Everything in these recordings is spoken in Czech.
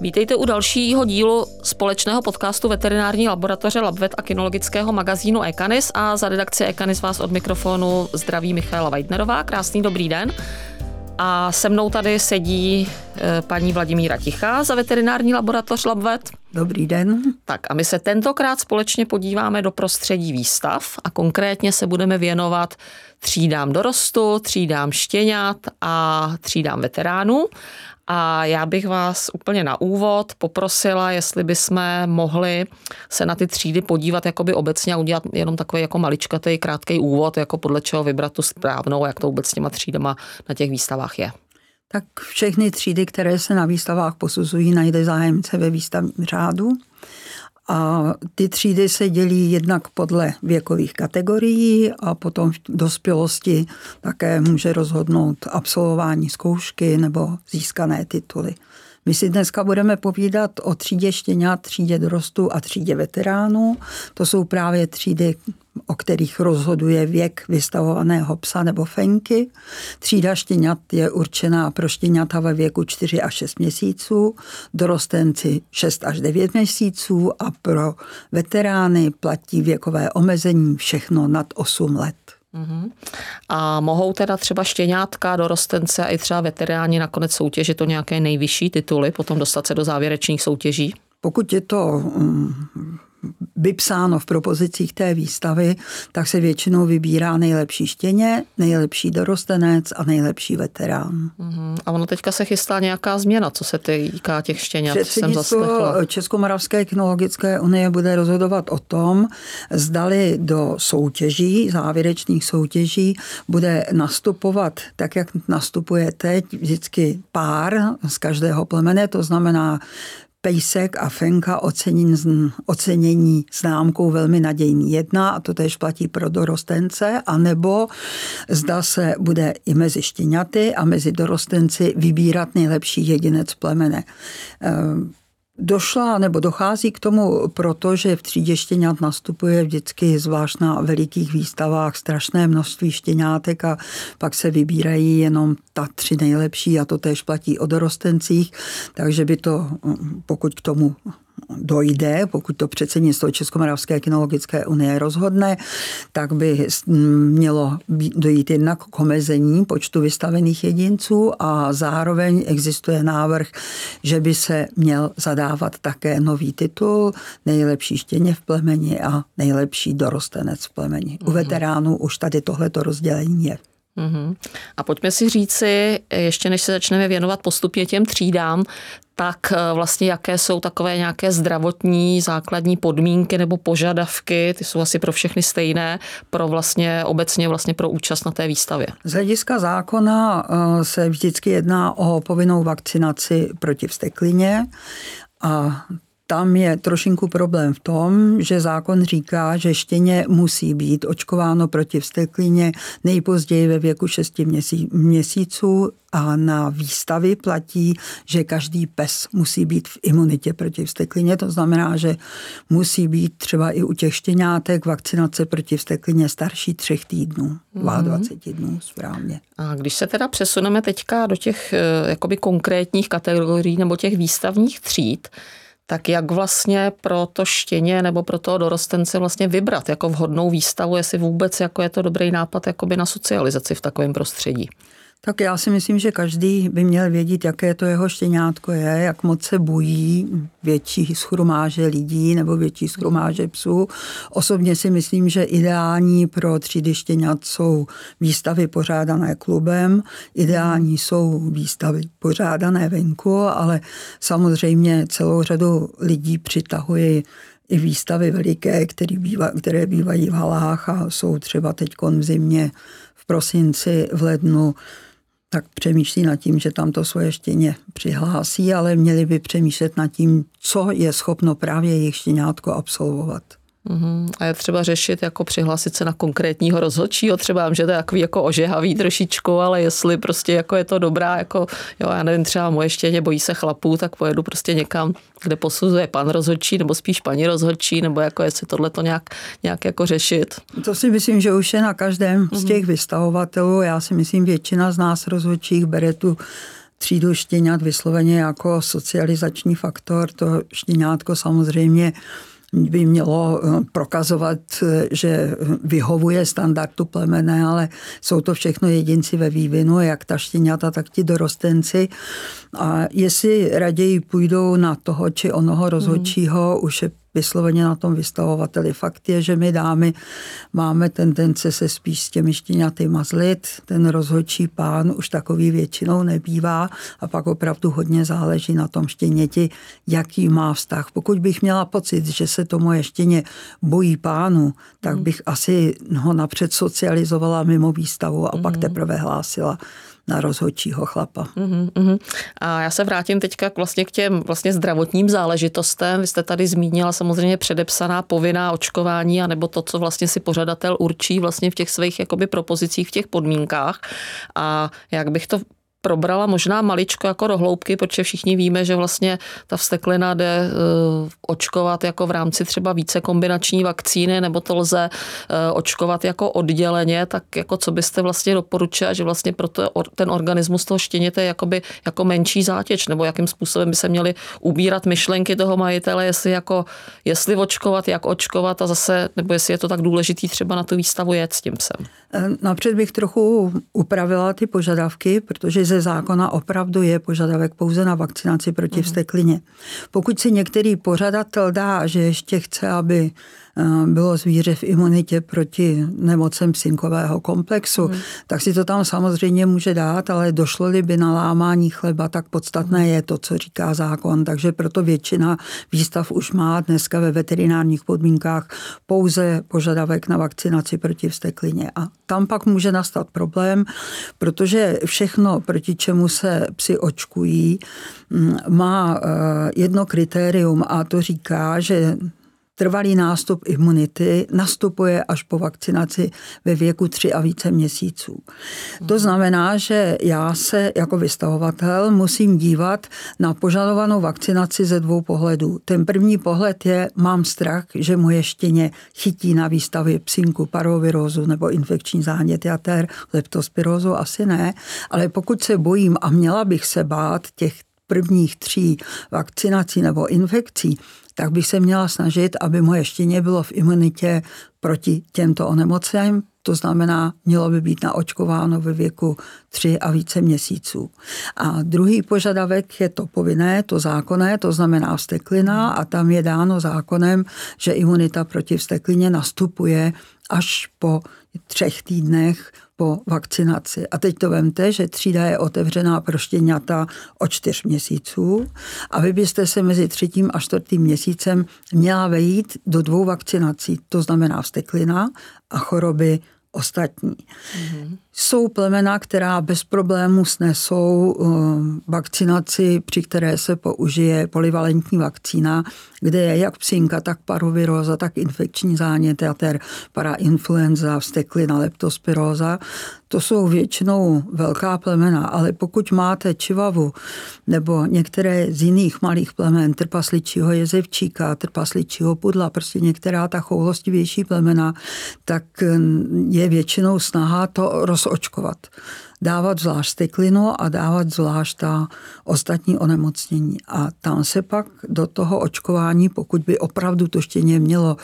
Vítejte u dalšího dílu společného podcastu veterinární laboratoře Labvet a kinologického magazínu Ekanis a za redakci Ekanis vás od mikrofonu zdraví Michaela Weidnerová. Krásný dobrý den. A se mnou tady sedí eh, paní Vladimíra Tichá za veterinární laboratoř Labvet. Dobrý den. Tak a my se tentokrát společně podíváme do prostředí výstav a konkrétně se budeme věnovat třídám dorostu, třídám štěňat a třídám veteránů. A já bych vás úplně na úvod poprosila, jestli bychom mohli se na ty třídy podívat jakoby obecně a udělat jenom takový jako maličkatý, krátký úvod, jako podle čeho vybrat tu správnou, jak to vůbec s těma třídama na těch výstavách je. Tak všechny třídy, které se na výstavách posuzují, najde zájemce ve výstavním řádu. A ty třídy se dělí jednak podle věkových kategorií a potom v dospělosti také může rozhodnout absolvování zkoušky nebo získané tituly. My si dneska budeme povídat o třídě štěňat, třídě dorostu a třídě veteránů. To jsou právě třídy, o kterých rozhoduje věk vystavovaného psa nebo fenky. Třída štěňat je určená pro štěňata ve věku 4 až 6 měsíců, dorostenci 6 až 9 měsíců a pro veterány platí věkové omezení všechno nad 8 let. Uh-huh. A mohou teda třeba štěňátka, dorostence a i třeba veteráni nakonec soutěžit to nějaké nejvyšší tituly, potom dostat se do závěrečných soutěží? Pokud je to um, vypsáno v propozicích té výstavy, tak se většinou vybírá nejlepší štěně, nejlepší dorostenec a nejlepší veterán. Uh-huh. A ono teďka se chystá nějaká změna, co se týká těch štěňat, jsem Českomoravské kinologické unie bude rozhodovat o tom, zdali do soutěží, závěrečných soutěží, bude nastupovat tak, jak nastupuje teď, vždycky pár z každého plemene, to znamená Pejsek a Fenka ocenění, známkou velmi nadějný jedna a to tež platí pro dorostence, anebo zda se bude i mezi štěňaty a mezi dorostenci vybírat nejlepší jedinec plemene. Došla nebo dochází k tomu, protože v třídě štěňat nastupuje vždycky zvlášť na velikých výstavách strašné množství štěňátek a pak se vybírají jenom ta tři nejlepší a to též platí o dorostencích, takže by to, pokud k tomu dojde, pokud to předsednictvo Českomoravské kinologické unie rozhodne, tak by mělo dojít jednak k omezení počtu vystavených jedinců a zároveň existuje návrh, že by se měl zadávat také nový titul nejlepší štěně v plemeni a nejlepší dorostenec v plemeni. U mhm. veteránů už tady tohleto rozdělení je. Mm-hmm. A pojďme si říci, ještě než se začneme věnovat postupně těm třídám, tak eh, vlastně jaké jsou takové nějaké zdravotní základní podmínky nebo požadavky, ty jsou asi pro všechny stejné, pro vlastně obecně vlastně pro účast na té výstavě. Z hlediska zákona eh, se vždycky jedná o povinnou vakcinaci proti vsteklině a tam je trošinku problém v tom, že zákon říká, že štěně musí být očkováno proti vsteklině nejpozději ve věku 6 měsíců a na výstavy platí, že každý pes musí být v imunitě proti vsteklině. To znamená, že musí být třeba i u těch štěňátek vakcinace proti vsteklině starší třech týdnů, 22 mm-hmm. dnů správně. A když se teda přesuneme teďka do těch eh, jakoby konkrétních kategorií nebo těch výstavních tříd, tak jak vlastně pro to štěně nebo pro toho dorostence vlastně vybrat jako vhodnou výstavu, jestli vůbec jako je to dobrý nápad jakoby na socializaci v takovém prostředí? Tak já si myslím, že každý by měl vědět, jaké to jeho štěňátko je, jak moc se bojí větší schromáže lidí nebo větší schromáže psů. Osobně si myslím, že ideální pro třídy štěňat jsou výstavy pořádané klubem, ideální jsou výstavy pořádané venku, ale samozřejmě celou řadu lidí přitahuje i výstavy veliké, které, býva, které bývají v halách a jsou třeba teď v zimě, v prosinci, v lednu tak přemýšlí nad tím, že tam to svoje štěně přihlásí, ale měli by přemýšlet nad tím, co je schopno právě jejich štěňátko absolvovat. Uhum. A je třeba řešit, jako přihlásit se na konkrétního rozhodčího, třeba že to je takový jako ožehavý trošičku, ale jestli prostě jako je to dobrá, jako jo, já nevím, třeba moje štěně bojí se chlapů, tak pojedu prostě někam, kde posuzuje pan rozhodčí, nebo spíš paní rozhodčí, nebo jako jestli tohle to nějak, nějak jako řešit. To si myslím, že už je na každém z těch vystavovatelů. Já si myslím, většina z nás rozhodčích bere tu třídu štěňat vysloveně jako socializační faktor. To štěňátko samozřejmě by mělo eh, prokazovat, eh, že vyhovuje standardu plemene, ale jsou to všechno jedinci ve vývinu, jak ta štěňata, tak ti dorostenci. A jestli raději půjdou na toho či onoho rozhodčího, hmm. už je vysloveně na tom vystavovateli. Fakt je, že my dámy máme tendence se spíš s těmi štěňaty mazlit. Ten rozhodčí pán už takový většinou nebývá a pak opravdu hodně záleží na tom štěněti, jaký má vztah. Pokud bych měla pocit, že se to moje štěně bojí pánu, tak mhm. bych asi ho napřed socializovala mimo výstavu a pak mhm. teprve hlásila na rozhodčího chlapa. Uh-huh, A já se vrátím teďka k vlastně k těm vlastně zdravotním záležitostem. Vy jste tady zmínila samozřejmě předepsaná povinná očkování, anebo to, co vlastně si pořadatel určí vlastně v těch svých jakoby propozicích, v těch podmínkách. A jak bych to probrala možná maličko jako dohloubky, protože všichni víme, že vlastně ta vsteklina jde eh, očkovat jako v rámci třeba více kombinační vakcíny, nebo to lze eh, očkovat jako odděleně, tak jako co byste vlastně doporučila, že vlastně pro to, ten organismus toho štěněte jakoby jako menší zátěž, nebo jakým způsobem by se měly ubírat myšlenky toho majitele, jestli jako, jestli očkovat, jak očkovat a zase, nebo jestli je to tak důležitý třeba na tu výstavu jet s tím psem. Eh, napřed bych trochu upravila ty požadavky, protože ze zákona opravdu je požadavek pouze na vakcinaci proti mhm. vsteklině. Pokud si některý pořadatel dá, že ještě chce, aby bylo zvíře v imunitě proti nemocem psinkového komplexu, hmm. tak si to tam samozřejmě může dát, ale došlo-li by na lámání chleba, tak podstatné je to, co říká zákon. Takže proto většina výstav už má dneska ve veterinárních podmínkách pouze požadavek na vakcinaci proti vsteklině. A tam pak může nastat problém, protože všechno, proti čemu se psi očkují, mm, má eh, jedno kritérium a to říká, že Trvalý nástup imunity nastupuje až po vakcinaci ve věku tři a více měsíců. To znamená, že já se jako vystavovatel musím dívat na požadovanou vakcinaci ze dvou pohledů. Ten první pohled je, mám strach, že moje štěně chytí na výstavě psinku, parovirózu nebo infekční zánět jater, leptospirózu asi ne, ale pokud se bojím a měla bych se bát těch prvních tří vakcinací nebo infekcí, tak bych se měla snažit, aby moje štěně bylo v imunitě proti těmto onemocněním, to znamená, mělo by být naočkováno ve věku tři a více měsíců. A druhý požadavek je to povinné, to zákonné, to znamená vsteklina a tam je dáno zákonem, že imunita proti vsteklině nastupuje až po třech týdnech po vakcinaci. A teď to vemte, že třída je otevřená pro štěňata o čtyř měsíců a vy byste se mezi třetím a čtvrtým měsícem měla vejít do dvou vakcinací. To znamená vsteklina a choroby ostatní. Mm-hmm. Jsou plemena, která bez problémů snesou um, vakcinaci, při které se použije polivalentní vakcína, kde je jak psínka, tak paroviróza, tak infekční zánět, jater, parainfluenza, vsteklina, leptospiróza. To jsou většinou velká plemena, ale pokud máte čivavu nebo některé z jiných malých plemen, trpasličího jezevčíka, trpasličího pudla, prostě některá ta choulostivější plemena, tak je většinou snaha to rozočkovat dávat zvlášť steklinu a dávat zvlášť ta ostatní onemocnění. A tam se pak do toho očkování, pokud by opravdu to štěně mělo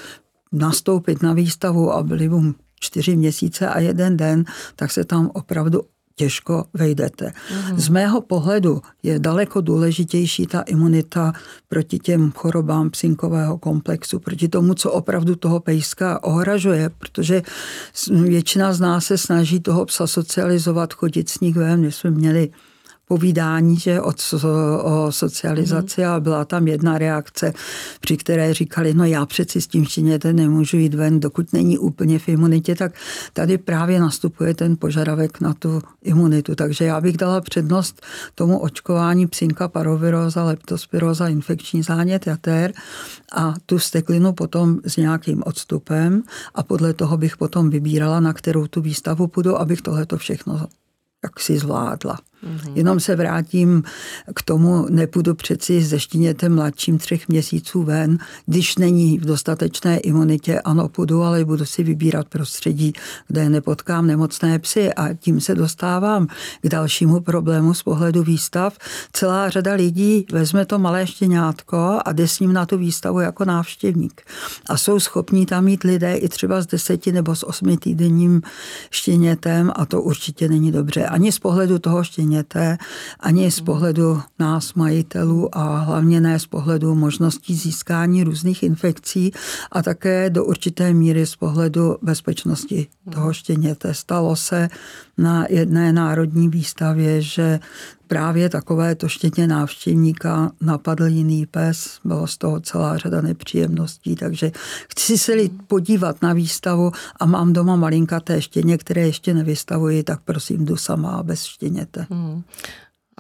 nastoupit na výstavu a byly mu čtyři měsíce a jeden den, tak se tam opravdu těžko vejdete. Mm. Z mého pohledu je daleko důležitější ta imunita proti těm chorobám psinkového komplexu, proti tomu, co opravdu toho pejska ohražuje, protože většina z nás se snaží toho psa socializovat, chodit s ním ven. My jsme měli povídání že o, o socializaci mm. a byla tam jedna reakce, při které říkali, no já přeci s tím štěnětem nemůžu jít ven, dokud není úplně v imunitě, tak tady právě nastupuje ten požadavek na tu imunitu. Takže já bych dala přednost tomu očkování psinka, paroviroza, leptospiroza, infekční zánět, jater a tu steklinu potom s nějakým odstupem a podle toho bych potom vybírala, na kterou tu výstavu půjdu, abych tohleto všechno jak si zvládla. Mm-hmm. Jenom se vrátím k tomu, nepůjdu přeci ze štěnětem mladším třech měsíců ven, když není v dostatečné imunitě, ano, půjdu, ale budu si vybírat prostředí, kde nepotkám nemocné psy a tím se dostávám k dalšímu problému z pohledu výstav. Celá řada lidí vezme to malé štěňátko a jde s ním na tu výstavu jako návštěvník. A jsou schopní tam mít lidé i třeba s deseti nebo s osmi týdenním štěnětem a to určitě není dobře. Ani z pohledu toho štěněte štěněte, ani z pohledu nás majitelů a hlavně ne z pohledu možností získání různých infekcí a také do určité míry z pohledu bezpečnosti toho štěněte. Stalo se na jedné národní výstavě, že právě takové to štětě návštěvníka napadl jiný pes, bylo z toho celá řada nepříjemností, takže chci se podívat na výstavu a mám doma malinkaté štěně, které ještě nevystavuji, tak prosím jdu sama bez štěněte. Hmm.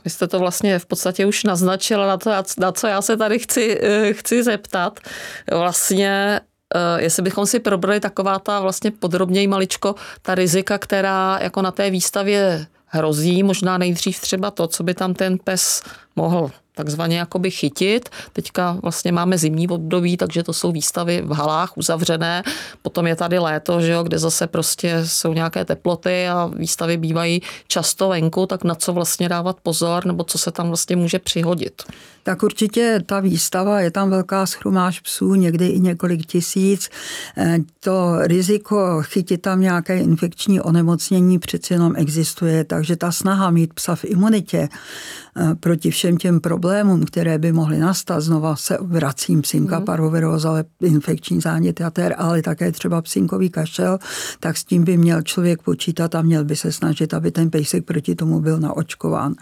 Vy jste to vlastně v podstatě už naznačila na to, na co já se tady chci, eh, chci zeptat. Vlastně eh, jestli bychom si probrali taková ta vlastně podrobněji maličko, ta rizika, která jako na té výstavě hrozí možná nejdřív třeba to, co by tam ten pes mohl takzvaně jakoby chytit. Teďka vlastně máme zimní období, takže to jsou výstavy v halách uzavřené. Potom je tady léto, že jo, kde zase prostě jsou nějaké teploty a výstavy bývají často venku, tak na co vlastně dávat pozor, nebo co se tam vlastně může přihodit? Tak určitě ta výstava, je tam velká schrumáž psů, někdy i několik tisíc. Eh, to riziko chytit tam nějaké infekční onemocnění přeci jenom existuje, takže ta snaha mít psa v imunitě proti všem těm problémům které by mohly nastat, znova se vracím psinka, mm. parvoviróza, ale infekční zánět jater, ale také třeba psinkový kašel, tak s tím by měl člověk počítat a měl by se snažit, aby ten pejsek proti tomu byl naočkován.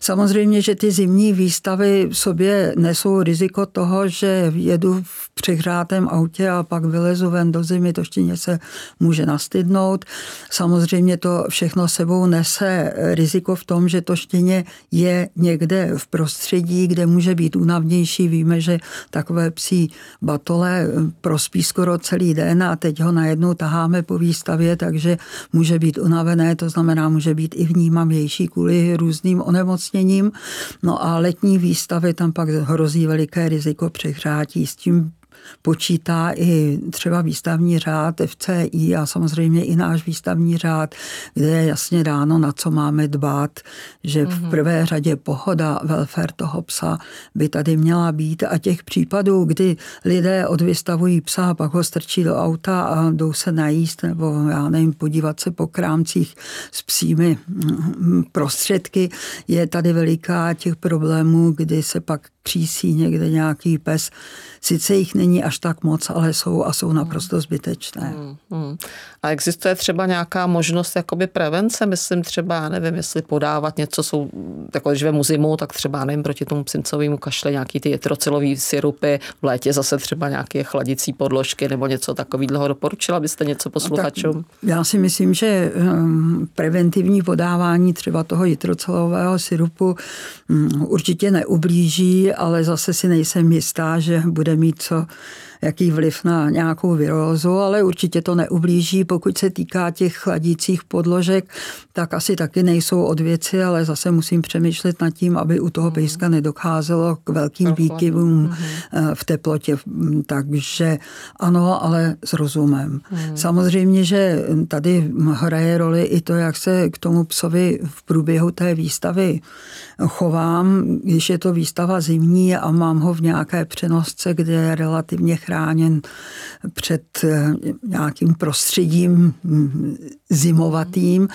Samozřejmě, že ty zimní výstavy v sobě nesou riziko toho, že jedu v přehrátém autě a pak vylezu ven do zimy, to štěně se může nastydnout. Samozřejmě to všechno sebou nese riziko v tom, že to štěně je někde v prostředí, kde může být únavnější. Víme, že takové psí batole prospí skoro celý den a teď ho najednou taháme po výstavě, takže může být unavené, to znamená, může být i vnímavější kvůli různým onemocněním. No a letní výstavy tam pak hrozí veliké riziko přehrátí. S tím počítá i třeba výstavní řád FCI a samozřejmě i náš výstavní řád, kde je jasně dáno, na co máme dbát, že v mhm. prvé řadě pohoda, welfare toho psa by tady měla být a těch případů, kdy lidé odvystavují psa a pak ho strčí do auta a jdou se najíst nebo já nevím, podívat se po krámcích s psími mm, prostředky, je tady veliká těch problémů, kdy se pak křísí někde nějaký pes. Sice jich není až tak moc, ale jsou a jsou naprosto zbytečné. Hmm, hmm. A existuje třeba nějaká možnost jakoby prevence? Myslím třeba, nevím, jestli podávat něco, jsou, jako když vemu zimu, tak třeba, nevím, proti tomu psincovému kašle, nějaký ty jetrocylový syrupy, v létě zase třeba nějaké chladicí podložky nebo něco takového. Doporučila byste něco posluchačům? No, já si myslím, že um, preventivní podávání třeba toho jitrocelového syrupu um, určitě neublíží, ale zase si nejsem jistá, že bude mít co jaký vliv na nějakou virózu, ale určitě to neublíží. Pokud se týká těch chladících podložek, tak asi taky nejsou od věci, ale zase musím přemýšlet nad tím, aby u toho pejska nedocházelo k velkým výkyvům mhm. eh, v teplotě. Takže ano, ale s rozumem. Mhm. Samozřejmě, že tady hraje roli i to, jak se k tomu psovi v průběhu té výstavy chovám. Když je to výstava zimní a mám ho v nějaké přenosce, kde je relativně chráněn před eh, nějakým prostředím hm, zimovatým,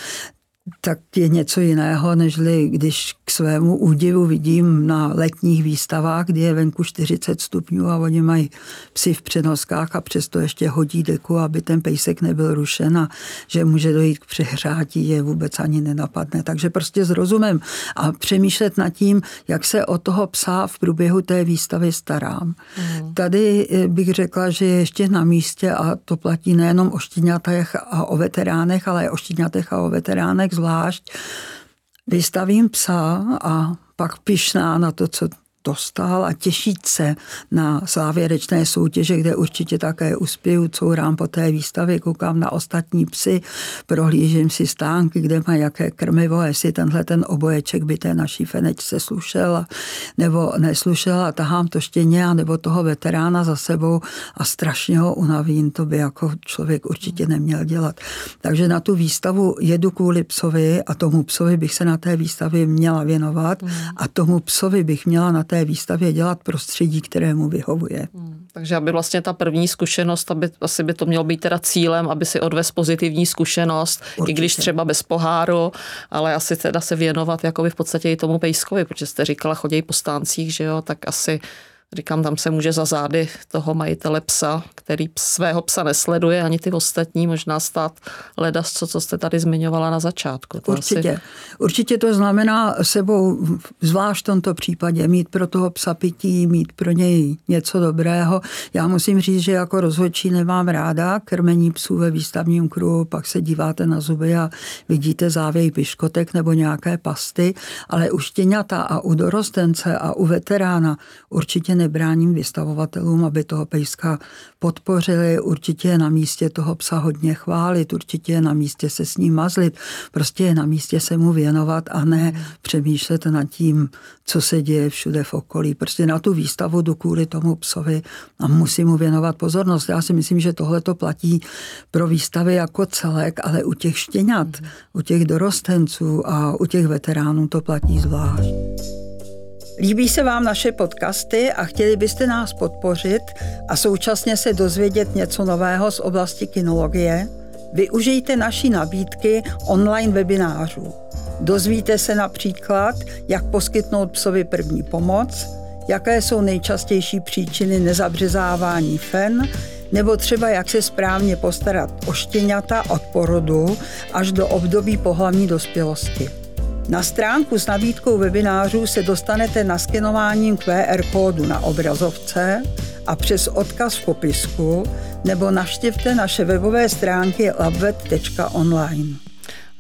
tak je něco jiného, než když k svému údivu vidím na letních výstavách, kdy je venku 40 stupňů a oni mají psy v přenoskách a přesto ještě hodí deku, aby ten pejsek nebyl rušen a že může dojít k přehrátí, je vůbec ani nenapadne. Takže prostě s rozumem a přemýšlet nad tím, jak se o toho psa v průběhu té výstavy starám. Mm. Tady eh, bych řekla, že je ještě na místě a to platí nejenom o štěňatech a o veteránech, ale i o štěňatech a o veteránech zvlášť, vystavím psa a pak pišná na to, co dostal a těšit se na závěrečné soutěže, kde určitě také uspěju, courám po té výstavě, koukám na ostatní psy, prohlížím si stánky, kde má jaké krmivo, jestli tenhle ten oboječek by té naší fenečce slušel nebo neslušel a tahám to štěně nebo toho veterána za sebou a strašně ho unavím, to by jako člověk určitě neměl dělat. Takže na tu výstavu jedu kvůli psovi a tomu psovi bych se na té výstavě měla věnovat a tomu psovi bych měla na té výstavě dělat prostředí, kterému vyhovuje. Hmm. Takže aby vlastně ta první zkušenost, aby, asi by to mělo být teda cílem, aby si odvez pozitivní zkušenost, Určitě. i když třeba bez poháru, ale asi teda se věnovat jakoby v podstatě i tomu pejskovi, protože jste říkala, chodí po stáncích, že jo, tak asi Říkám, tam se může za zády toho majitele psa, který svého psa nesleduje, ani ty ostatní, možná stát ledas, co, co jste tady zmiňovala na začátku. To Určitě. Asi... Určitě to znamená sebou, zvlášť v tomto případě, mít pro toho psa pití, mít pro něj něco dobrého. Já musím říct, že jako rozhodčí nemám ráda krmení psů ve výstavním kruhu, pak se díváte na zuby a vidíte závěj piškotek nebo nějaké pasty, ale u štěňata a u dorostence a u veterána určitě nebráním vystavovatelům, aby toho pejska podpořili. Určitě je na místě toho psa hodně chválit, určitě je na místě se s ním mazlit, prostě je na místě se mu věnovat a ne přemýšlet nad tím, co se děje všude v okolí. Prostě na tu výstavu jdu kvůli tomu psovi a musím mu věnovat pozornost. Já si myslím, že tohle to platí pro výstavy jako celek, ale u těch štěňat, u těch dorostenců a u těch veteránů to platí zvlášť. Líbí se vám naše podcasty a chtěli byste nás podpořit a současně se dozvědět něco nového z oblasti kinologie? Využijte naší nabídky online webinářů. Dozvíte se například, jak poskytnout psovi první pomoc, jaké jsou nejčastější příčiny nezabřezávání fen, nebo třeba jak se správně postarat o štěňata od porodu až do období pohlavní dospělosti. Na stránku s nabídkou webinářů se dostanete naskenováním QR kódu na obrazovce a přes odkaz v popisku nebo navštivte naše webové stránky labvet.online.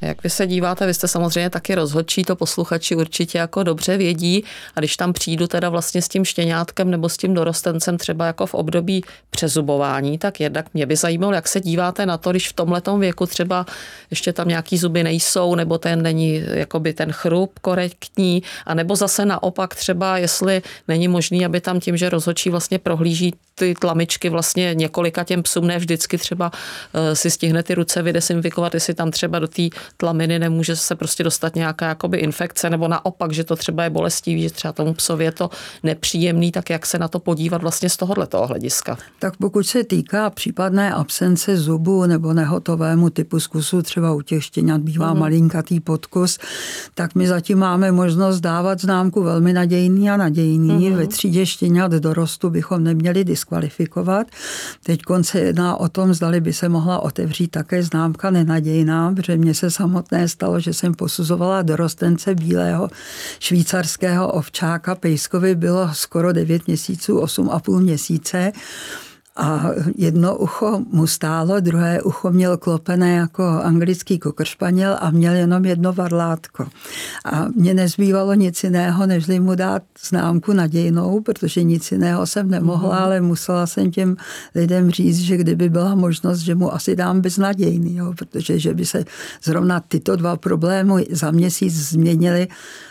Jak vy se díváte, vy jste samozřejmě taky rozhodčí, to posluchači určitě jako dobře vědí. A když tam přijdu teda vlastně s tím štěňátkem nebo s tím dorostencem třeba jako v období přezubování, tak jednak mě by zajímalo, jak se díváte na to, když v tomhletom věku třeba ještě tam nějaký zuby nejsou nebo ten není jakoby ten chrup korektní a nebo zase naopak třeba, jestli není možný, aby tam tím, že rozhodčí vlastně prohlíží ty tlamičky vlastně několika těm psům, ne vždycky třeba eh, si stihne ty ruce vydesinfikovat, jestli tam třeba do té tlaminy nemůže se prostě dostat nějaká jakoby infekce, nebo naopak, že to třeba je bolestivý, že třeba tomu psovi je to nepříjemný, tak jak se na to podívat vlastně z tohohle toho hlediska? Tak pokud se týká případné absence zubu nebo nehotovému typu zkusu, třeba u těch štěňat bývá mm. malinkatý podkus, tak my zatím máme možnost dávat známku velmi nadějný a nadějný. Mm. Ve třídě štěňat dorostu bychom neměli diskvalifikovat. Teď se jedná o tom, zdali by se mohla otevřít také známka nenadějná, protože mě se samotné stalo, že jsem posuzovala dorostence bílého švýcarského ovčáka. Pejskovi bylo skoro 9 měsíců, 8,5 měsíce a jedno ucho mu stálo, druhé ucho měl klopené jako anglický kokršpaněl a měl jenom jedno varlátko. A mě nezbývalo nic jiného, než mu dát známku nadějnou, protože nic jiného jsem nemohla, mm. ale musela jsem těm lidem říct, že kdyby byla možnost, že mu asi dám beznadějný, jo, protože že by se zrovna tyto dva problémy za měsíc změnily,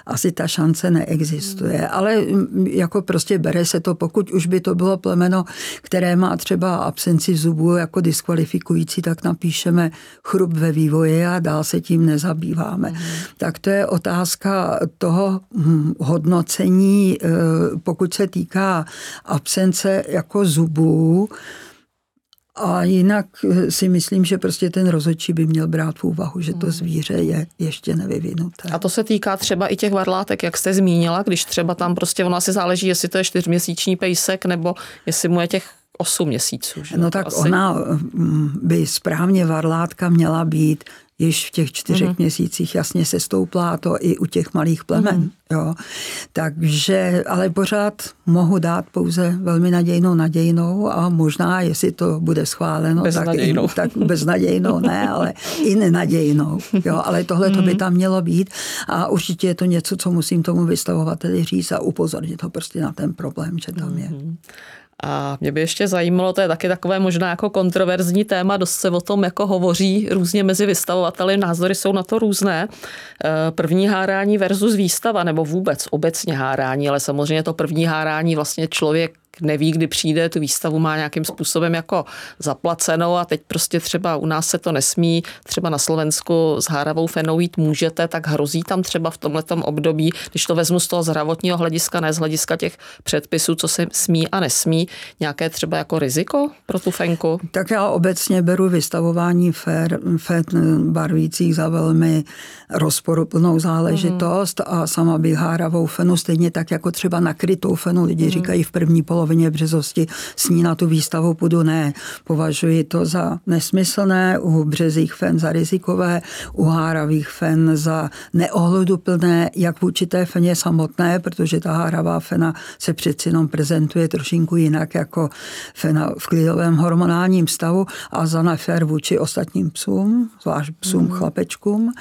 asi ta šance neexistuje. Mm. Ale jako prostě bere se to, pokud už by to bylo plemeno, které má třeba absenci zubů jako diskvalifikující, tak napíšeme chrup ve vývoji a dál se tím nezabýváme. Mm. Tak to je otázka toho hm, hodnocení, eh, pokud se týká absence jako zubů, a jinak eh, si myslím, že prostě ten rozhodčí by měl brát v úvahu, že to hmm. zvíře je ještě nevyvinuté. A to se týká třeba i těch varlátek, jak jste zmínila, když třeba tam prostě ono asi záleží, jestli to je čtyřměsíční pejsek, nebo jestli mu je těch 8 měsíců. Že? No tak asi... ona mm, by správně varlátka měla být již v těch čtyřech mm-hmm. měsících jasně se stouplá to i u těch malých plemen. Mm-hmm. Jo. Takže, ale pořád mohu dát pouze velmi nadějnou nadějnou a možná, jestli to bude schváleno, tak, i, tak beznadějnou ne, ale i nenadějnou. Jo. Ale tohle to by mhm. tam mělo být a určitě je to něco, co musím tomu vystavovateli říct a upozornit ho prostě na ten problém, že tam je. Mm-hmm. A mě by ještě zajímalo, to je taky takové možná jako kontroverzní téma, dost se o tom jako hovoří různě mezi vystavovateli, názory jsou na to různé. Eh, první hárání versus výstava, nebo vůbec obecně hárání, ale samozřejmě to první hárání vlastně člověk neví, kdy přijde, tu výstavu má nějakým způsobem jako zaplacenou a teď prostě třeba u nás se to nesmí, třeba na Slovensku s háravou fenou jít můžete, tak hrozí tam třeba v tomhletom období, když to vezmu z toho zdravotního hlediska, ne z hlediska těch předpisů, co se smí a nesmí, nějaké třeba jako riziko pro tu fenku? Tak já obecně beru vystavování fér, fet barvících za velmi rozporuplnou záležitost mm. a sama bych háravou fenu, stejně tak jako třeba nakrytou fenu, lidi mm. říkají v první polovině polovině březosti s ní na tu výstavu půjdu, ne. Považuji to za nesmyslné, u březích fen za rizikové, u háravých fen za neohleduplné, jak vůči té feně samotné, protože ta háravá fena se přeci jenom prezentuje trošinku jinak jako fena v klidovém hormonálním stavu a za nefér vůči ostatním psům, zvlášť psům mm. chlapečkům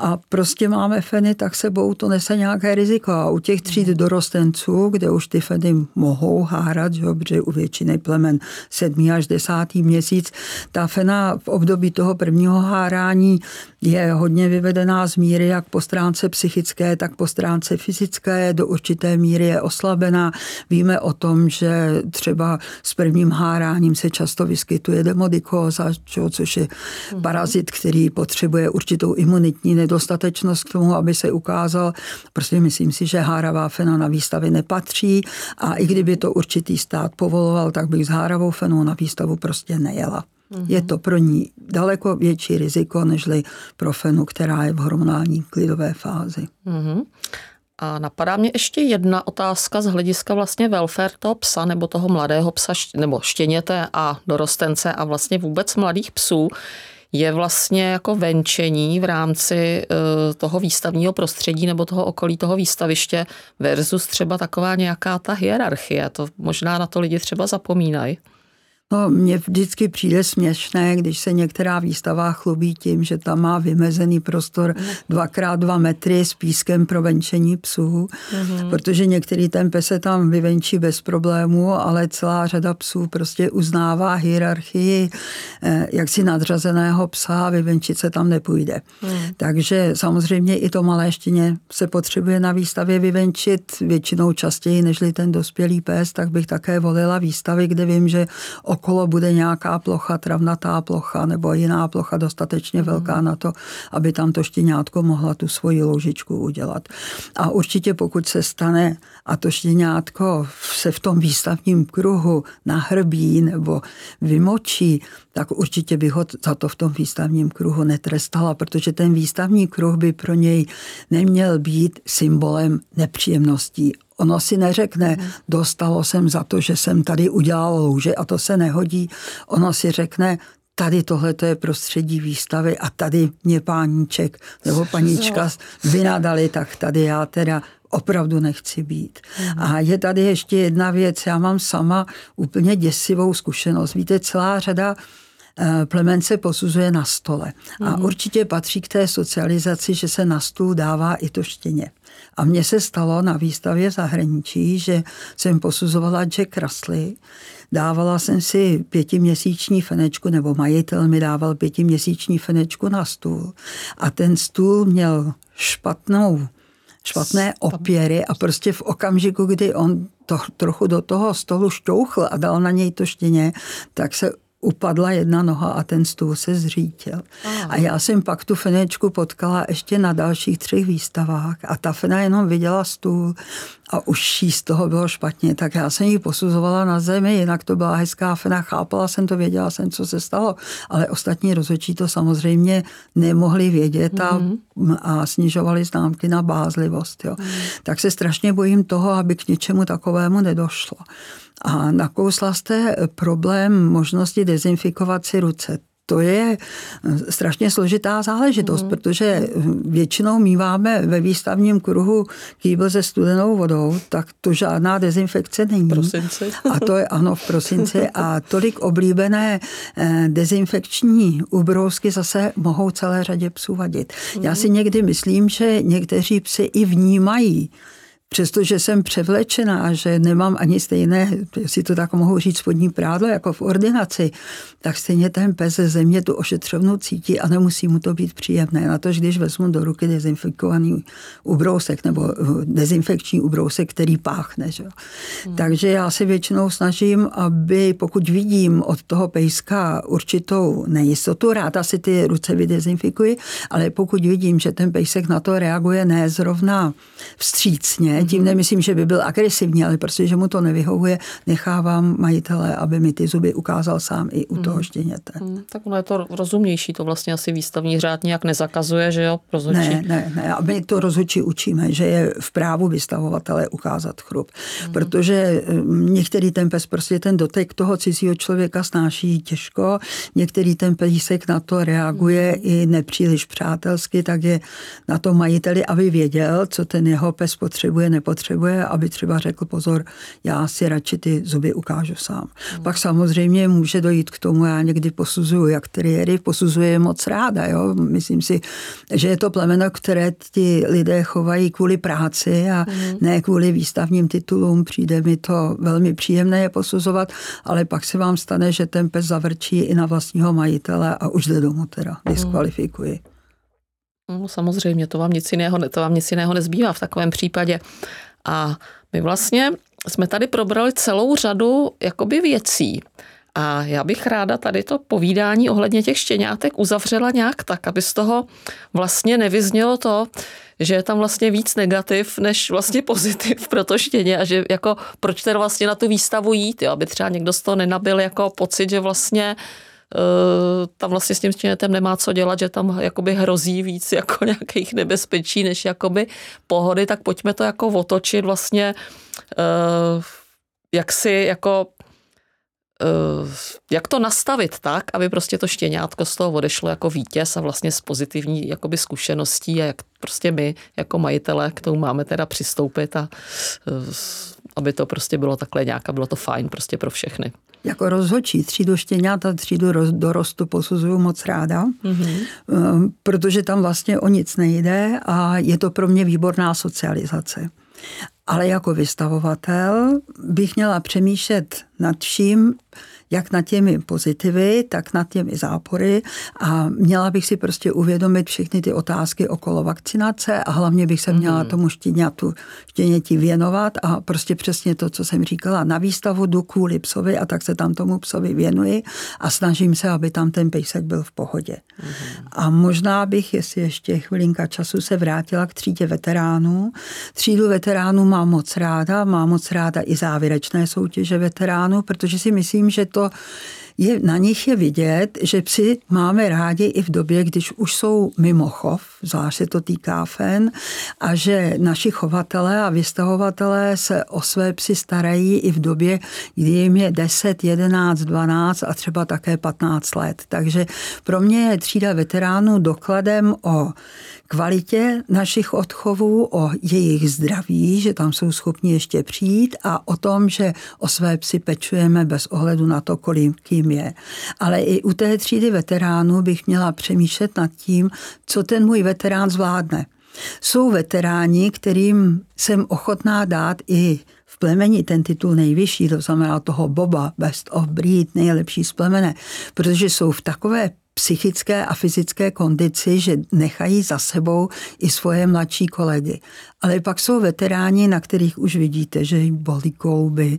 a prostě máme feny, tak sebou to nese nějaké riziko. A u těch tříd mhm. dorostenců, kde už ty feny mohou hárat, že, protože u většiny plemen sedmý až desátý měsíc, ta fena v období toho prvního hárání je hodně vyvedená z míry, jak po stránce psychické, tak po stránce fyzické, do určité míry je oslabená. Víme o tom, že třeba s prvním háráním se často vyskytuje demodikóza, což je mhm. parazit, který potřebuje určitou imunitní nedostatečnost k tomu, aby se ukázal. Prostě myslím si, že háravá fena na výstavě nepatří a i kdyby to určitý stát povoloval, tak bych s háravou fenou na výstavu prostě nejela. Mm-hmm. Je to pro ní daleko větší riziko, nežli pro fenu, která je v hormonální klidové fázi. Mm-hmm. A napadá mě ještě jedna otázka z hlediska vlastně welfare toho psa nebo toho mladého psa nebo štěněte a dorostence a vlastně vůbec mladých psů je vlastně jako venčení v rámci eh, toho výstavního prostředí nebo toho okolí toho výstaviště versus třeba taková nějaká ta hierarchie. To možná na to lidi třeba zapomínají. No, mně vždycky přijde směšné, když se některá výstava chlubí tím, že tam má vymezený prostor dvakrát dva metry s pískem pro venčení psů, mm-hmm. protože některý ten pes se tam vyvenčí bez problému, ale celá řada psů prostě uznává hierarchii eh, jaksi nadřazeného psa a vyvenčit se tam nepůjde. Mm. Takže samozřejmě i to malé štěně se potřebuje na výstavě vyvenčit většinou častěji, nežli ten dospělý pes, tak bych také volila výstavy, kde vím, že okolo bude nějaká plocha, travnatá plocha nebo jiná plocha dostatečně velká mm. na to, aby tam to štěňátko mohla tu svoji loužičku udělat. A určitě pokud se stane a to štěňátko se v tom výstavním kruhu nahrbí nebo vymočí, tak určitě bych ho za to v tom výstavním kruhu netrestala, protože ten výstavní kruh by pro něj neměl být symbolem nepříjemností Ono si neřekne, dostalo jsem za to, že jsem tady udělal louže a to se nehodí. Ono si řekne, tady tohle je prostředí výstavy a tady mě páníček nebo paníčka vynadali, tak tady já teda opravdu nechci být. A je tady ještě jedna věc, já mám sama úplně děsivou zkušenost. Víte, celá řada plemen se posuzuje na stole. A mhm. určitě patří k té socializaci, že se na stůl dává i to štěně. A mně se stalo na výstavě v zahraničí, že jsem posuzovala Jack Russell, dávala jsem si pětiměsíční fenečku, nebo majitel mi dával pětiměsíční fenečku na stůl. A ten stůl měl špatnou špatné opěry a prostě v okamžiku, kdy on to trochu do toho stolu šťouchl a dal na něj to štěně, tak se upadla jedna noha a ten stůl se zřítil. Aha. A já jsem pak tu fenečku potkala ještě na dalších třech výstavách a ta fena jenom viděla stůl a už jí z toho bylo špatně, tak já jsem ji posuzovala na zemi, jinak to byla hezká fena, chápala jsem to, věděla jsem, co se stalo, ale ostatní rozhodčí to samozřejmě nemohli vědět a, mm-hmm. a snižovali známky na bázlivost. Jo. Mm. Tak se strašně bojím toho, aby k něčemu takovému nedošlo. A nakousla jste problém možnosti dezinfikovat si ruce to je strašně složitá záležitost, mm. protože většinou míváme ve výstavním kruhu kýbl se studenou vodou, tak to žádná dezinfekce není. Prosinci. A to je ano v prosinci a tolik oblíbené eh, dezinfekční ubrousky zase mohou celé řadě psů vadit. Mm. Já si někdy myslím, že někteří psy i vnímají, přestože jsem převlečená, že nemám ani stejné, si to tak mohu říct, spodní prádlo jako v ordinaci, tak stejně ten pes ze země tu ošetřovnu cítí a nemusí mu to být příjemné. Na to, když vezmu do ruky dezinfikovaný ubrousek nebo dezinfekční ubrousek, který páchne. Že? Hmm. Takže já se většinou snažím, aby pokud vidím od toho pejska určitou nejistotu, ráda si ty ruce vydezinfikuji, ale pokud vidím, že ten pejsek na to reaguje ne zrovna vstřícně, tím nemyslím, že by byl agresivní, ale prostě, že mu to nevyhovuje, nechávám majitele, aby mi ty zuby ukázal sám i u toho mhm. štěněte. Hmm, tak ono je to rozumnější, to vlastně asi výstavní řád nějak nezakazuje, že jo, rozhodčí. Ne, ne, ne, a my to rozhodčí učíme, že je v právu vystavovatele ukázat chrup, hmm. protože eh, některý ten pes prostě ten dotek toho cizího člověka snáší těžko, některý ten pejsek na to reaguje hmm. i nepříliš přátelsky, tak je na to majiteli, aby věděl, co ten jeho pes potřebuje nepotřebuje, aby třeba řekl pozor, já si radši ty zuby ukážu sám. Hmm. Pak samozřejmě může dojít k tomu, já někdy posuzuju jak teriéry, posuzuje moc ráda. Jo? Myslím si, že je to plemeno, které ti lidé chovají kvůli práci a hmm. ne kvůli výstavním titulům. Přijde mi to velmi příjemné je posuzovat, ale pak se vám stane, že ten pes zavrčí i na vlastního majitele a už jde domů teda, hmm. No, samozřejmě, to vám nic jiného, to vám nic jiného nezbývá v takovém případě. A my vlastně jsme tady probrali celou řadu jakoby věcí. A já bych ráda tady to povídání ohledně těch štěňátek uzavřela nějak tak, aby z toho vlastně nevyznělo to, že je tam vlastně víc negativ než vlastně pozitiv pro to štěně a že jako proč teda vlastně na tu výstavu jít, jo? aby třeba někdo z toho nenabil jako pocit, že vlastně Eh, tam vlastně s tím stěnetem nemá co dělat, že tam jakoby hrozí víc jako nějakých nebezpečí, než jakoby pohody, tak pojďme to jako otočit vlastně, eh, jak si jako eh, jak to nastavit tak, aby prostě to štěňátko z toho odešlo jako vítěz a vlastně s pozitivní jakoby zkušeností a jak prostě my jako majitele k tomu máme teda přistoupit a aby to prostě bylo takhle nějak a bylo to fajn prostě pro všechny. Jako rozhodčí třídu štěňat a třídu dorostu posuzuju moc ráda, mm-hmm. protože tam vlastně o nic nejde a je to pro mě výborná socializace. Ale jako vystavovatel bych měla přemýšlet nad vším, jak nad těmi pozitivy, tak nad těmi zápory a měla bych si prostě uvědomit všechny ty otázky okolo vakcinace a hlavně bych se měla mhm. tomu štěňatu, štěněti věnovat a prostě přesně to, co jsem říkala, na výstavu jdu kvůli psovi a tak se tam tomu psovi věnuji a snažím se, aby tam ten pejsek byl v pohodě. Mm-hmm. A možná bych, jestli ještě chvilinka času, se vrátila k třídě veteránů. Třídu veteránů mám moc ráda, mám moc ráda i závěrečné soutěže veteránů, protože si myslím, že to to je, na nich je vidět, že psi máme rádi i v době, když už jsou mimo chov, zvlášť se to týká fen, a že naši chovatelé a vystahovatelé se o své psy starají i v době, kdy jim je 10, 11, 12 a třeba také 15 let. Takže pro mě je třída veteránů dokladem o kvalitě našich odchovů, o jejich zdraví, že tam jsou schopni ještě přijít a o tom, že o své psy pečujeme bez ohledu na to, kolik kým je. Ale i u té třídy veteránů bych měla přemýšlet nad tím, co ten můj veterán zvládne. Jsou veteráni, kterým jsem ochotná dát i v plemeni ten titul nejvyšší, to znamená toho Boba, best of breed, nejlepší z plemene, protože jsou v takové psychické a fyzické kondici, že nechají za sebou i svoje mladší kolegy. Ale pak jsou veteráni, na kterých už vidíte, že jim bolí klouby,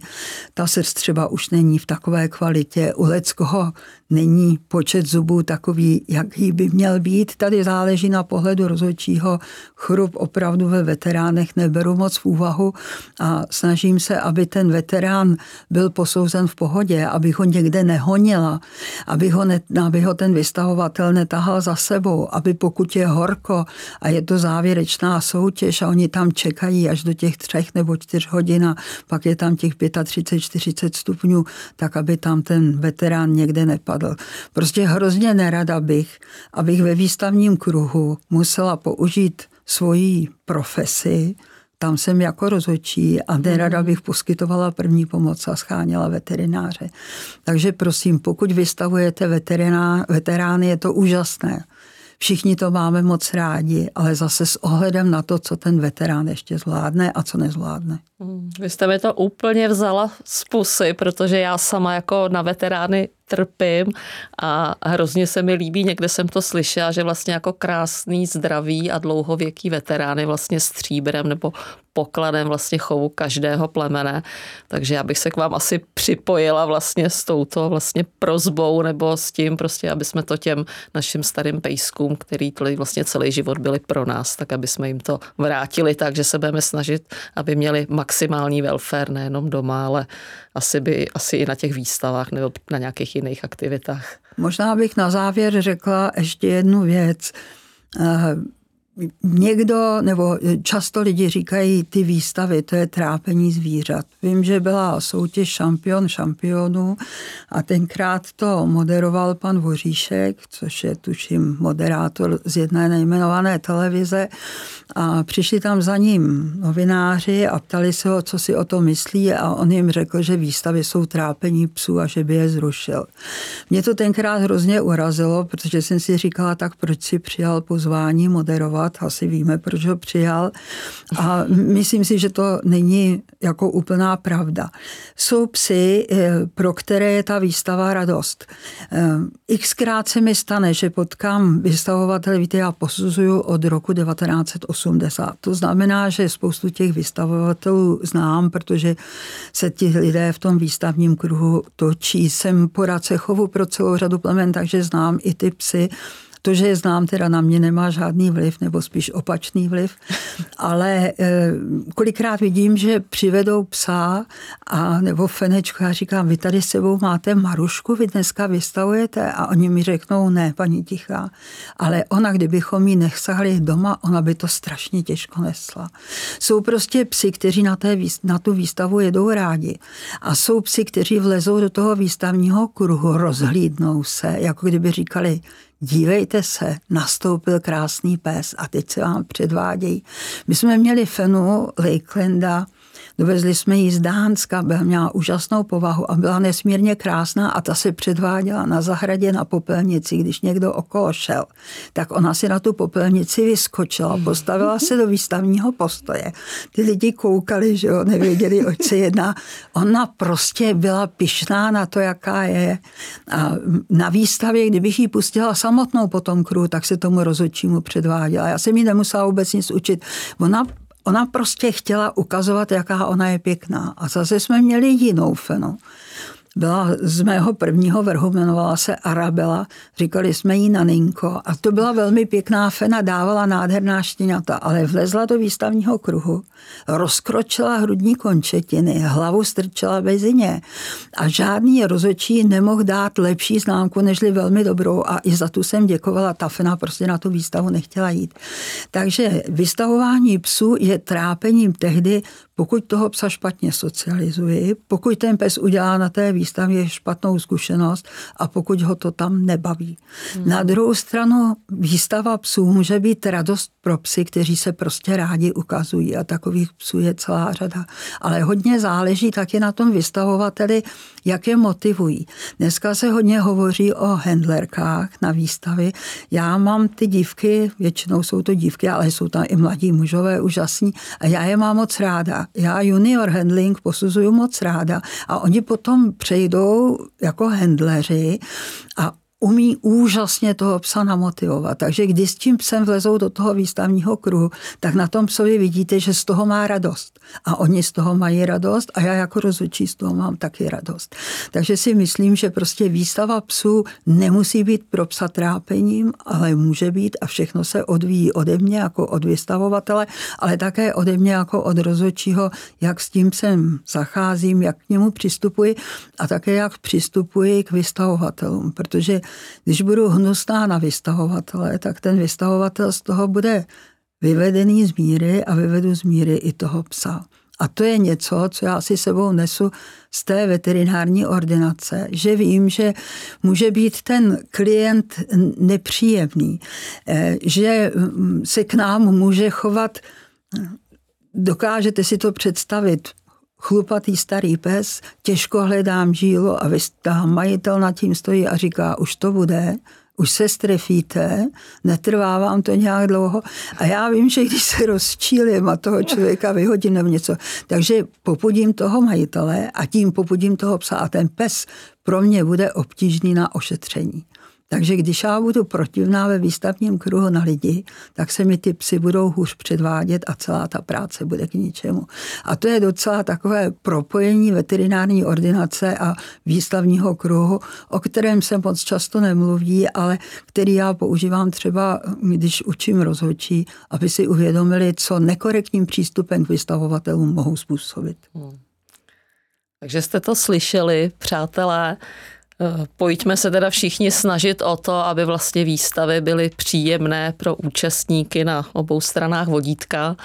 ta srst třeba už není v takové kvalitě, u leckoho není počet zubů takový, jaký by měl být. Tady záleží na pohledu rozhodčího. Chrup opravdu ve veteránech neberu moc v úvahu a snažím se, aby ten veterán byl posouzen v pohodě, abych ho někde nehonila, aby ho, ne, aby ho ten vystavovatel netahal za sebou, aby pokud je horko a je to závěrečná soutěž a oni tam čekají až do těch třech nebo čtyř hodin a pak je tam těch 35-40 stupňů, tak aby tam ten veterán někde nepadl. Prostě hrozně nerada bych, abych ve výstavním kruhu musela použít svoji profesi, tam jsem jako rozhodčí a nerada mhm. bych poskytovala první pomoc a scháněla veterináře. Takže prosím, pokud vystavujete veterány, je to úžasné. Všichni to máme moc rádi, ale zase s ohledem na to, co ten veterán ještě zvládne a co nezvládne. Hmm, vy jste mi to úplně vzala z pusy, protože já sama jako na veterány trpím a hrozně se mi líbí, někde jsem to slyšela, že vlastně jako krásný, zdravý a dlouhověký veterán je vlastně stříbrem nebo pokladem vlastně chovu každého plemene. Takže já bych se k vám asi připojila vlastně s touto vlastně prozbou nebo s tím prostě, aby jsme to těm našim starým pejskům, který vlastně celý život byli pro nás, tak aby jsme jim to vrátili tak, že se budeme snažit, aby měli maximální welfare nejenom doma, ale asi by asi i na těch výstavách nebo na nějakých jiných aktivitách. Možná bych na závěr řekla ještě jednu věc. Eh, někdo, nebo často lidi říkají, ty výstavy, to je trápení zvířat. Vím, že byla soutěž šampion šampionů a tenkrát to moderoval pan Voříšek, což je tuším moderátor z jedné nejmenované televize a přišli tam za ním novináři a ptali se ho, co si o to myslí a on jim řekl, že výstavy jsou trápení psů a že by je zrušil. Mě to tenkrát hrozně urazilo, protože jsem si říkala, tak proč si přijal pozvání moderovat, asi víme, proč ho přijal a myslím si, že to není jako úplná pravda. Jsou psy, eh, pro které je ta výstava radost. Eh, xkrát se mi stane, že potkám vystavovatele, víte, já posuzuju od roku 1980 80. To znamená, že spoustu těch vystavovatelů znám, protože se ti lidé v tom výstavním kruhu točí. Jsem poradce chovu pro celou řadu plemen, takže znám i ty psy to, že je znám, teda na mě nemá žádný vliv, nebo spíš opačný vliv, ale eh, kolikrát vidím, že přivedou psa a nebo fenečku. A říkám, vy tady s sebou máte Marušku, vy dneska vystavujete? A oni mi řeknou, ne, paní Tichá, ale ona, kdybychom ji nechsahli doma, ona by to strašně těžko nesla. Jsou prostě psy, kteří na, té, na tu výstavu jedou rádi. A jsou psy, kteří vlezou do toho výstavního kruhu, rozhlídnou se, jako kdyby říkali, dívejte se, nastoupil krásný pes a teď se vám předvádějí. My jsme měli Fenu Lakelanda, Dovezli jsme ji z Dánska, byla měla úžasnou povahu a byla nesmírně krásná a ta se předváděla na zahradě na popelnici, když někdo okolo šel. Tak ona si na tu popelnici vyskočila, postavila se do výstavního postoje. Ty lidi koukali, že jo, nevěděli, oč se jedná. Ona prostě byla pišná na to, jaká je. A na výstavě, kdybych ji pustila samotnou po tom kruhu, tak se tomu rozhodčímu předváděla. Já jsem jí nemusela vůbec nic učit. Ona ona prostě chtěla ukazovat, jaká ona je pěkná. A zase jsme měli jinou fenu byla z mého prvního vrhu, jmenovala se Arabela, říkali jsme jí Naninko a to byla velmi pěkná fena, dávala nádherná štěňata, ale vlezla do výstavního kruhu, rozkročila hrudní končetiny, hlavu strčela bezině a žádný rozočí nemohl dát lepší známku, nežli velmi dobrou. A i za tu jsem děkovala, ta fena prostě na tu výstavu nechtěla jít. Takže vystavování psů je trápením tehdy, pokud toho psa špatně socializuji, pokud ten pes udělá na té výstavě špatnou zkušenost a pokud ho to tam nebaví. Hmm. Na druhou stranu výstava psů může být radost pro psy, kteří se prostě rádi ukazují a takových psů je celá řada. Ale hodně záleží taky na tom vystavovateli, jak je motivují. Dneska se hodně hovoří o handlerkách na výstavy. Já mám ty dívky, většinou jsou to dívky, ale jsou tam i mladí mužové úžasní a já je mám moc ráda. Já junior handling posuzuju moc ráda a oni potom přejdou jako handleři a umí úžasně toho psa namotivovat. Takže když s tím psem vlezou do toho výstavního kruhu, tak na tom psovi vidíte, že z toho má radost. A oni z toho mají radost a já jako rozhodčí z toho mám taky radost. Takže si myslím, že prostě výstava psů nemusí být pro psa trápením, ale může být a všechno se odvíjí ode mě jako od vystavovatele, ale také ode mě jako od rozhodčího, jak s tím psem zacházím, jak k němu přistupuji a také jak přistupuji k vystavovatelům, protože když budu hnusná na vystahovatele, tak ten vystahovatel z toho bude vyvedený z míry a vyvedu z míry i toho psa. A to je něco, co já si sebou nesu z té veterinární ordinace, že vím, že může být ten klient nepříjemný, eh, že mm, se k nám může chovat, dokážete si to představit, chlupatý starý pes, těžko hledám žílo a majitel nad tím stojí a říká, už to bude, už se strefíte, netrvá vám to nějak dlouho. A já vím, že když se rozčílím a toho člověka vyhodím nebo něco, takže popudím toho majitele a tím popudím toho psa a ten pes pro mě bude obtížný na ošetření. Takže když já budu protivná ve výstavním kruhu na lidi, tak se mi ty psy budou hůř předvádět a celá ta práce bude k ničemu. A to je docela takové propojení veterinární ordinace a výstavního kruhu, o kterém se moc často nemluví, ale který já používám třeba, když učím rozhodčí, aby si uvědomili, co nekorektním přístupem k vystavovatelům mohou způsobit. Hmm. Takže jste to slyšeli, přátelé. Eh, pojďme se teda všichni snažit o to, aby vlastně výstavy byly příjemné pro účastníky na obou stranách vodítka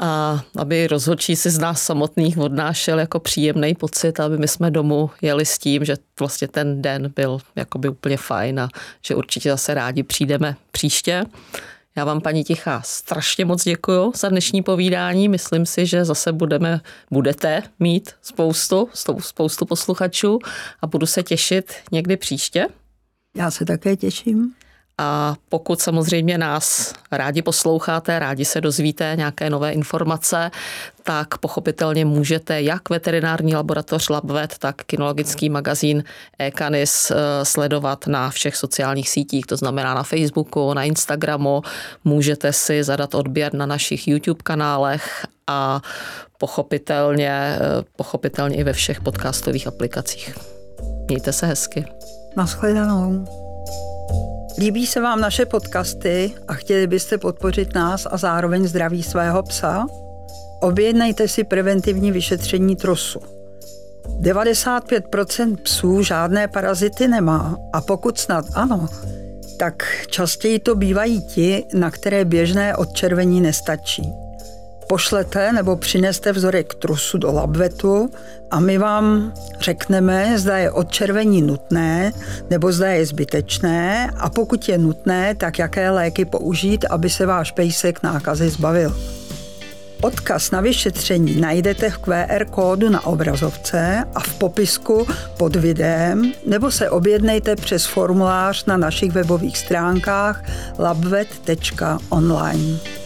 a aby rozhodčí si z nás samotných odnášel jako příjemný pocit, aby my jsme domů jeli s tím, že vlastně ten den byl jakoby úplně fajn a že určitě zase rádi přijdeme příště. Já vám, paní Tichá, strašně moc děkuji za dnešní povídání. Myslím si, že zase budeme, budete mít spoustu, spoustu posluchačů a budu se těšit někdy příště. Já se také těším. A pokud samozřejmě nás rádi posloucháte, rádi se dozvíte nějaké nové informace, tak pochopitelně můžete jak veterinární laboratoř LabVet, tak kinologický magazín Ekanis eh, sledovat na všech sociálních sítích, to znamená na Facebooku, na Instagramu, můžete si zadat odběr na našich YouTube kanálech a pochopitelně, eh, pochopitelně i ve všech podcastových aplikacích. Mějte se hezky. Naschledanou. Líbí se vám naše podcasty a chtěli byste podpořit nás a zároveň zdraví svého psa? Objednejte si preventivní vyšetření trosu. 95% psů žádné parazity nemá a pokud snad ano, tak častěji to bývají ti, na které běžné odčervení nestačí pošlete nebo přineste vzorek trusu do labvetu a my vám řekneme, zda je odčervení nutné nebo zda je zbytečné a pokud je nutné, tak jaké léky použít, aby se váš pejsek nákazy zbavil. Odkaz na vyšetření najdete v QR kódu na obrazovce a v popisku pod videem, nebo se objednejte přes formulář na našich webových stránkách labvet.online.